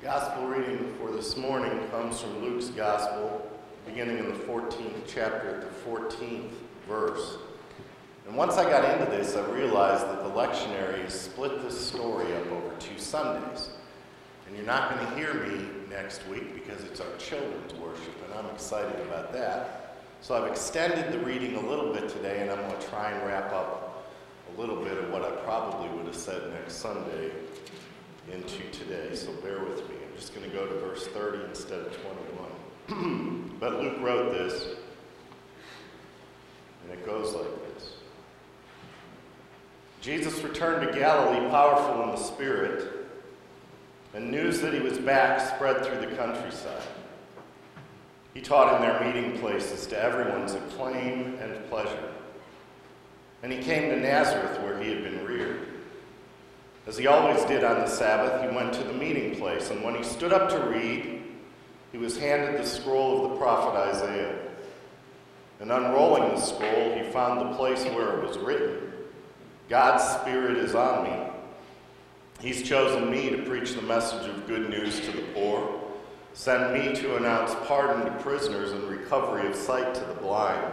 The gospel reading for this morning comes from Luke's gospel, beginning in the 14th chapter at the 14th verse. And once I got into this, I realized that the lectionary split this story up over two Sundays. And you're not going to hear me next week because it's our children's worship, and I'm excited about that. So I've extended the reading a little bit today, and I'm going to try and wrap up a little bit of what I probably would have said next Sunday into today. So bear with me. I'm just going to go to verse 30 instead of 21. but Luke wrote this, and it goes like this Jesus returned to Galilee, powerful in the Spirit, and news that he was back spread through the countryside. He taught in their meeting places to everyone's acclaim and pleasure. And he came to Nazareth, where he had been reared. As he always did on the Sabbath, he went to the meeting place, and when he stood up to read, he was handed the scroll of the prophet Isaiah. And unrolling the scroll, he found the place where it was written God's Spirit is on me. He's chosen me to preach the message of good news to the poor, sent me to announce pardon to prisoners and recovery of sight to the blind,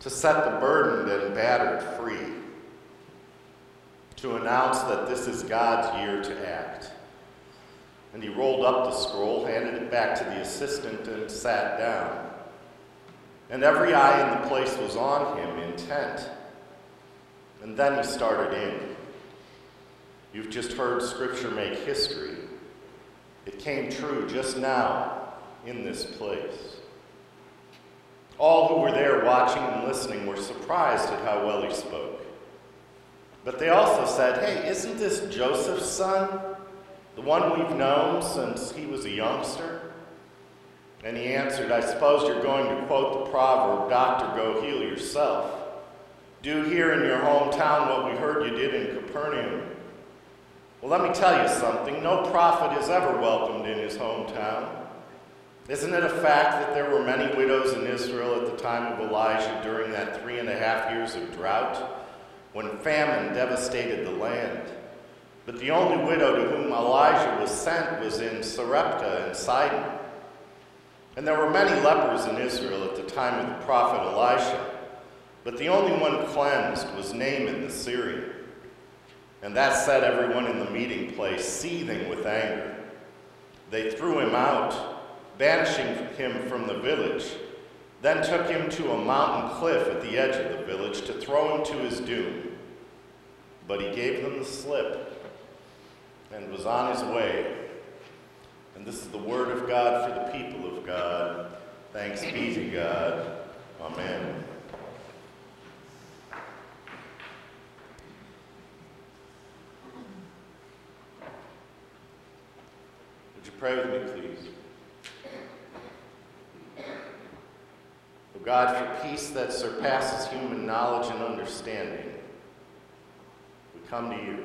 to set the burdened and battered free to announce that this is God's year to act. And he rolled up the scroll, handed it back to the assistant, and sat down. And every eye in the place was on him, intent. And then he started in. You've just heard Scripture make history. It came true just now in this place. All who were there watching and listening were surprised at how well he spoke. But they also said, hey, isn't this Joseph's son? The one we've known since he was a youngster? And he answered, I suppose you're going to quote the proverb, Doctor, go heal yourself. Do here in your hometown what we heard you did in Capernaum. Well, let me tell you something. No prophet is ever welcomed in his hometown. Isn't it a fact that there were many widows in Israel at the time of Elijah during that three and a half years of drought? When famine devastated the land. But the only widow to whom Elijah was sent was in Sarepta and Sidon. And there were many lepers in Israel at the time of the prophet Elisha, but the only one cleansed was Naaman the Syrian. And that set everyone in the meeting place seething with anger. They threw him out, banishing him from the village then took him to a mountain cliff at the edge of the village to throw him to his doom. But he gave them the slip and was on his way. And this is the word of God for the people of God. Thanks be to God. Amen. Would you pray with me, please? God, for peace that surpasses human knowledge and understanding, we come to you.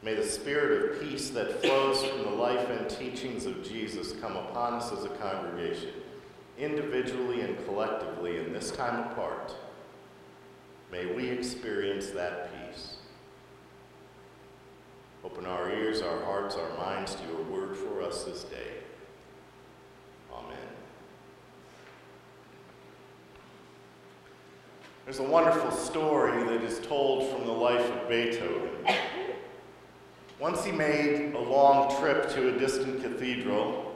May the spirit of peace that flows from the life and teachings of Jesus come upon us as a congregation, individually and collectively in this time apart. May we experience that peace. Open our ears, our hearts, our minds to your word for us this day. There's a wonderful story that is told from the life of Beethoven. Once he made a long trip to a distant cathedral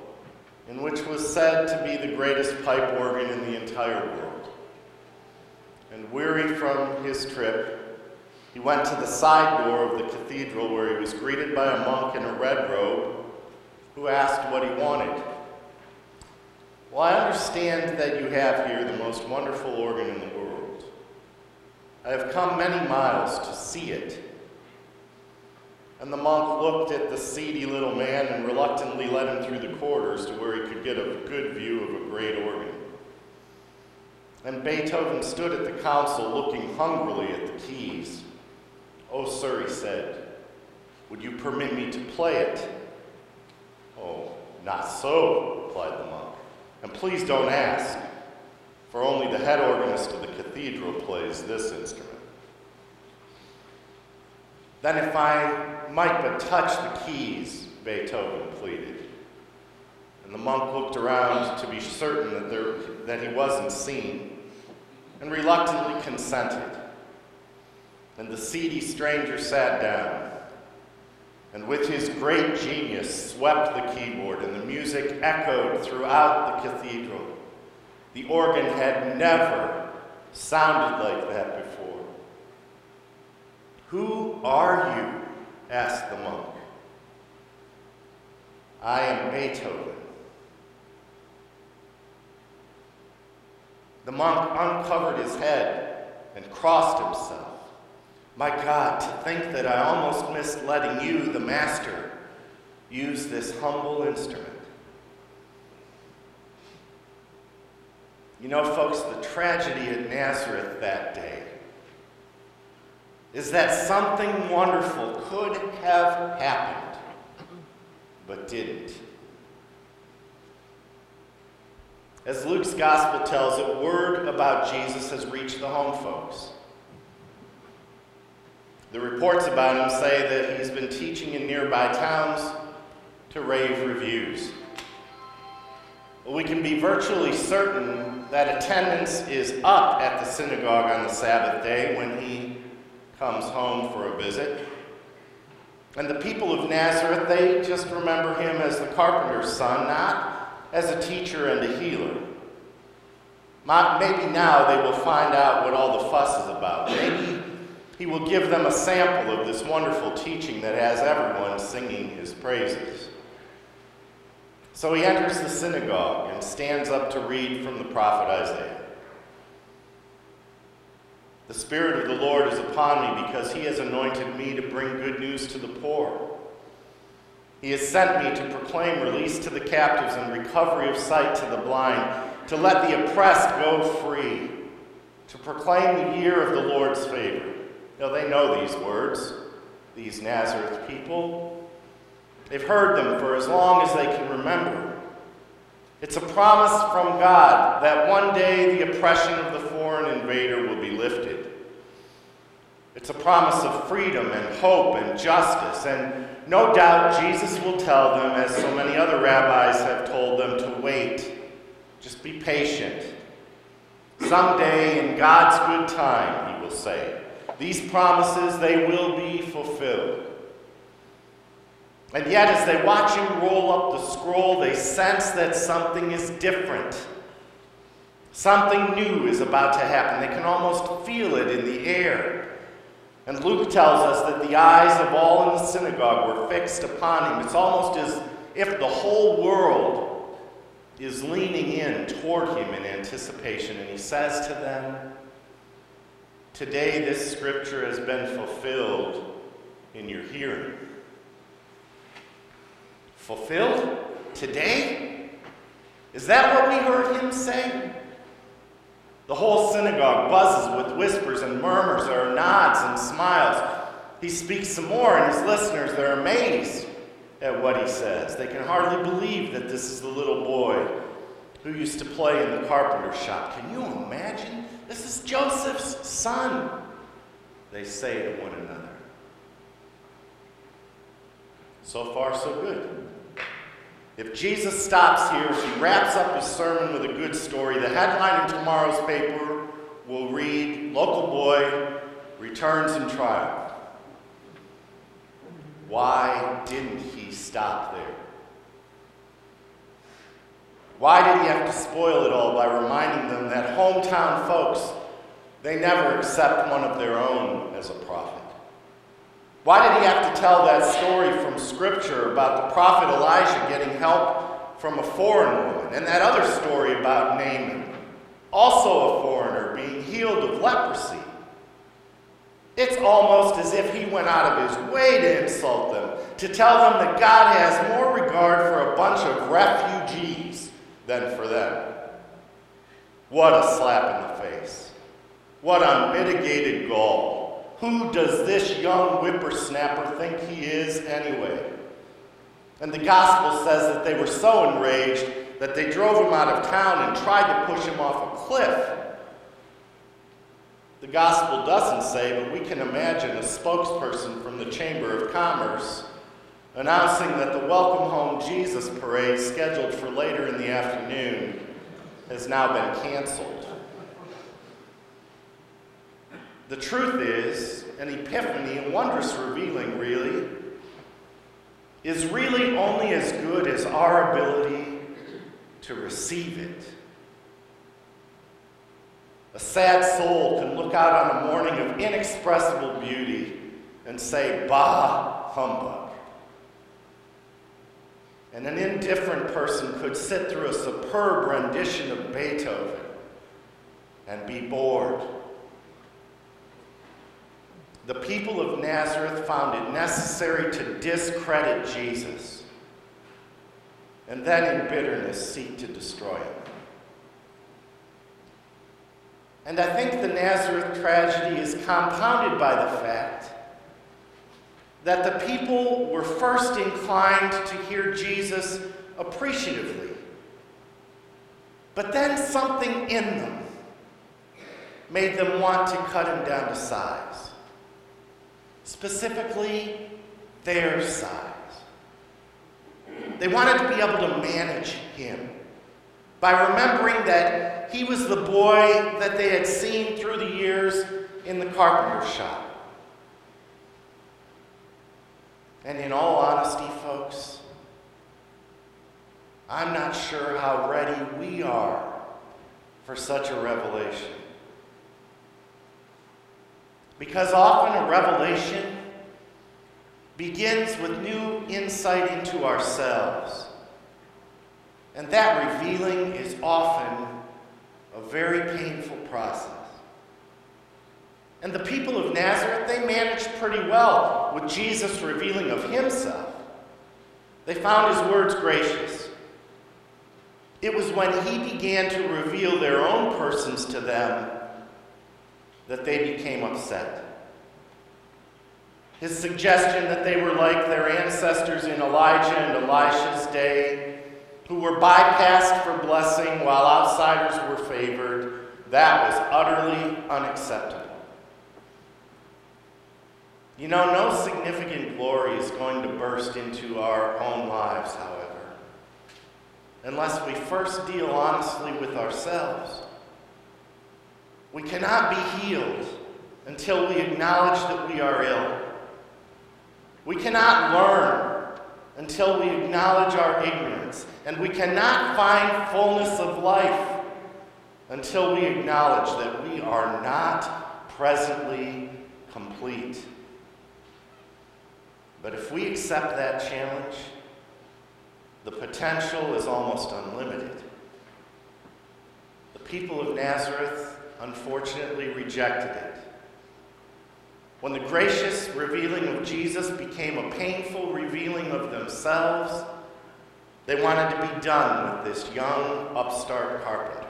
in which was said to be the greatest pipe organ in the entire world. And weary from his trip, he went to the side door of the cathedral where he was greeted by a monk in a red robe who asked what he wanted. Well, I understand that you have here the most wonderful organ in the world. I have come many miles to see it. And the monk looked at the seedy little man and reluctantly led him through the corridors to where he could get a good view of a great organ. And Beethoven stood at the console looking hungrily at the keys. Oh, sir, he said, would you permit me to play it? Oh, not so, replied the monk. And please don't ask for only the head organist of the cathedral plays this instrument. Then, if I might but touch the keys, Beethoven pleaded. And the monk looked around to be certain that, there, that he wasn't seen, and reluctantly consented. And the seedy stranger sat down, and with his great genius swept the keyboard, and the music echoed throughout the cathedral. The organ had never sounded like that before. Who are you? asked the monk. I am Beethoven. The monk uncovered his head and crossed himself. My God, to think that I almost missed letting you, the master, use this humble instrument. You know, folks, the tragedy at Nazareth that day is that something wonderful could have happened, but didn't. As Luke's gospel tells it, word about Jesus has reached the home folks. The reports about him say that he's been teaching in nearby towns to rave reviews. We can be virtually certain that attendance is up at the synagogue on the Sabbath day when he comes home for a visit. And the people of Nazareth, they just remember him as the carpenter's son, not as a teacher and a healer. Maybe now they will find out what all the fuss is about. Maybe he will give them a sample of this wonderful teaching that has everyone singing his praises. So he enters the synagogue and stands up to read from the prophet Isaiah. The Spirit of the Lord is upon me because he has anointed me to bring good news to the poor. He has sent me to proclaim release to the captives and recovery of sight to the blind, to let the oppressed go free, to proclaim the year of the Lord's favor. Now, they know these words, these Nazareth people. They've heard them for as long as they can remember. It's a promise from God that one day the oppression of the foreign invader will be lifted. It's a promise of freedom and hope and justice. And no doubt Jesus will tell them, as so many other rabbis have told them, to wait. Just be patient. Someday, in God's good time, he will say, these promises, they will. And yet, as they watch him roll up the scroll, they sense that something is different. Something new is about to happen. They can almost feel it in the air. And Luke tells us that the eyes of all in the synagogue were fixed upon him. It's almost as if the whole world is leaning in toward him in anticipation. And he says to them, Today, this scripture has been fulfilled in your hearing. Fulfilled? Today? Is that what we heard him say? The whole synagogue buzzes with whispers and murmurs. There are nods and smiles. He speaks some more, and his listeners, they're amazed at what he says. They can hardly believe that this is the little boy who used to play in the carpenter shop. Can you imagine? This is Joseph's son, they say to one another. So far, so good. If Jesus stops here, if he wraps up his sermon with a good story, the headline in tomorrow's paper will read Local Boy Returns in Trial. Why didn't he stop there? Why did he have to spoil it all by reminding them that hometown folks, they never accept one of their own as a prophet? Why did he have to tell that story from Scripture about the prophet Elijah getting help from a foreign woman, and that other story about Naaman, also a foreigner, being healed of leprosy? It's almost as if he went out of his way to insult them, to tell them that God has more regard for a bunch of refugees than for them. What a slap in the face. What unmitigated gall. Who does this young whippersnapper think he is anyway? And the gospel says that they were so enraged that they drove him out of town and tried to push him off a cliff. The gospel doesn't say, but we can imagine a spokesperson from the Chamber of Commerce announcing that the Welcome Home Jesus parade scheduled for later in the afternoon has now been canceled. The truth is, an epiphany, a wondrous revealing, really, is really only as good as our ability to receive it. A sad soul can look out on a morning of inexpressible beauty and say, Bah, humbug. And an indifferent person could sit through a superb rendition of Beethoven and be bored. The people of Nazareth found it necessary to discredit Jesus and then, in bitterness, seek to destroy him. And I think the Nazareth tragedy is compounded by the fact that the people were first inclined to hear Jesus appreciatively. But then something in them made them want to cut him down to size. Specifically, their size. They wanted to be able to manage him by remembering that he was the boy that they had seen through the years in the carpenter shop. And in all honesty, folks, I'm not sure how ready we are for such a revelation. Because often a revelation begins with new insight into ourselves. And that revealing is often a very painful process. And the people of Nazareth, they managed pretty well with Jesus' revealing of himself. They found his words gracious. It was when he began to reveal their own persons to them that they became upset. His suggestion that they were like their ancestors in Elijah and Elisha's day, who were bypassed for blessing while outsiders were favored, that was utterly unacceptable. You know, no significant glory is going to burst into our own lives, however, unless we first deal honestly with ourselves. We cannot be healed until we acknowledge that we are ill. We cannot learn until we acknowledge our ignorance. And we cannot find fullness of life until we acknowledge that we are not presently complete. But if we accept that challenge, the potential is almost unlimited. The people of Nazareth unfortunately rejected it. When the gracious revealing of Jesus became a painful revealing of themselves, they wanted to be done with this young upstart carpenter.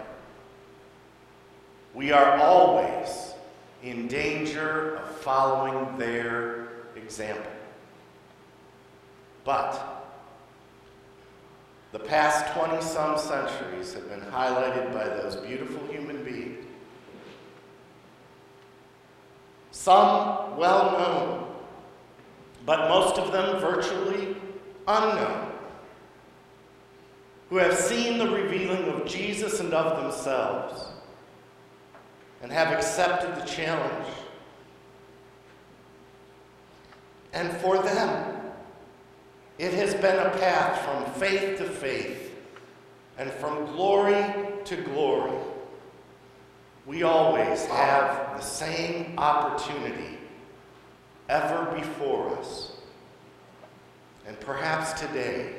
We are always in danger of following their example. But the past 20 some centuries have been highlighted by those Some well known, but most of them virtually unknown, who have seen the revealing of Jesus and of themselves and have accepted the challenge. And for them, it has been a path from faith to faith and from glory to glory we always have the same opportunity ever before us. And perhaps today,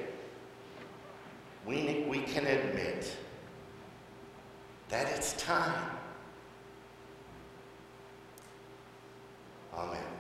we, we can admit that it's time. Amen.